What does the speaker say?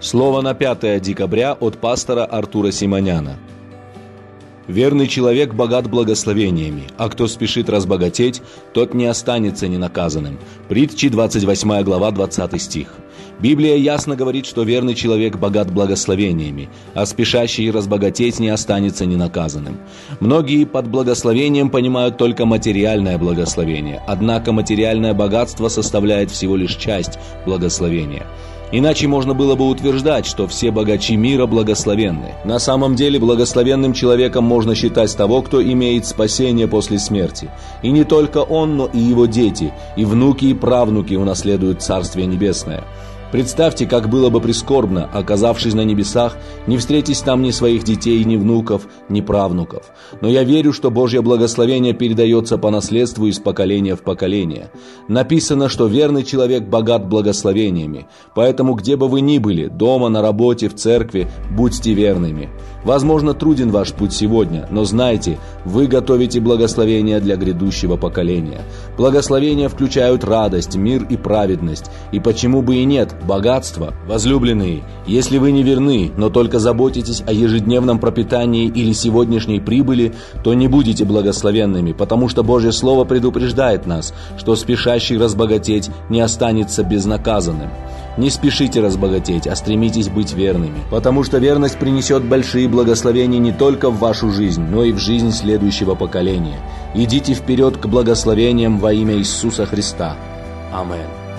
Слово на 5 декабря от пастора Артура Симоняна. Верный человек богат благословениями, а кто спешит разбогатеть, тот не останется ненаказанным. Притчи 28 глава 20 стих. Библия ясно говорит, что верный человек богат благословениями, а спешащий разбогатеть не останется ненаказанным. Многие под благословением понимают только материальное благословение, однако материальное богатство составляет всего лишь часть благословения – Иначе можно было бы утверждать, что все богачи мира благословенны. На самом деле благословенным человеком можно считать того, кто имеет спасение после смерти. И не только он, но и его дети, и внуки и правнуки унаследуют Царствие Небесное. Представьте, как было бы прискорбно, оказавшись на небесах, не встретить там ни своих детей, ни внуков, ни правнуков. Но я верю, что Божье благословение передается по наследству из поколения в поколение. Написано, что верный человек богат благословениями, поэтому где бы вы ни были, дома, на работе, в церкви, будьте верными. Возможно, труден ваш путь сегодня, но знайте, вы готовите благословение для грядущего поколения. Благословения включают радость, мир и праведность, и почему бы и нет, богатство. Возлюбленные, если вы не верны, но только заботитесь о ежедневном пропитании или сегодняшней прибыли, то не будете благословенными, потому что Божье Слово предупреждает нас, что спешащий разбогатеть не останется безнаказанным. Не спешите разбогатеть, а стремитесь быть верными, потому что верность принесет большие благословения не только в вашу жизнь, но и в жизнь следующего поколения. Идите вперед к благословениям во имя Иисуса Христа. Аминь.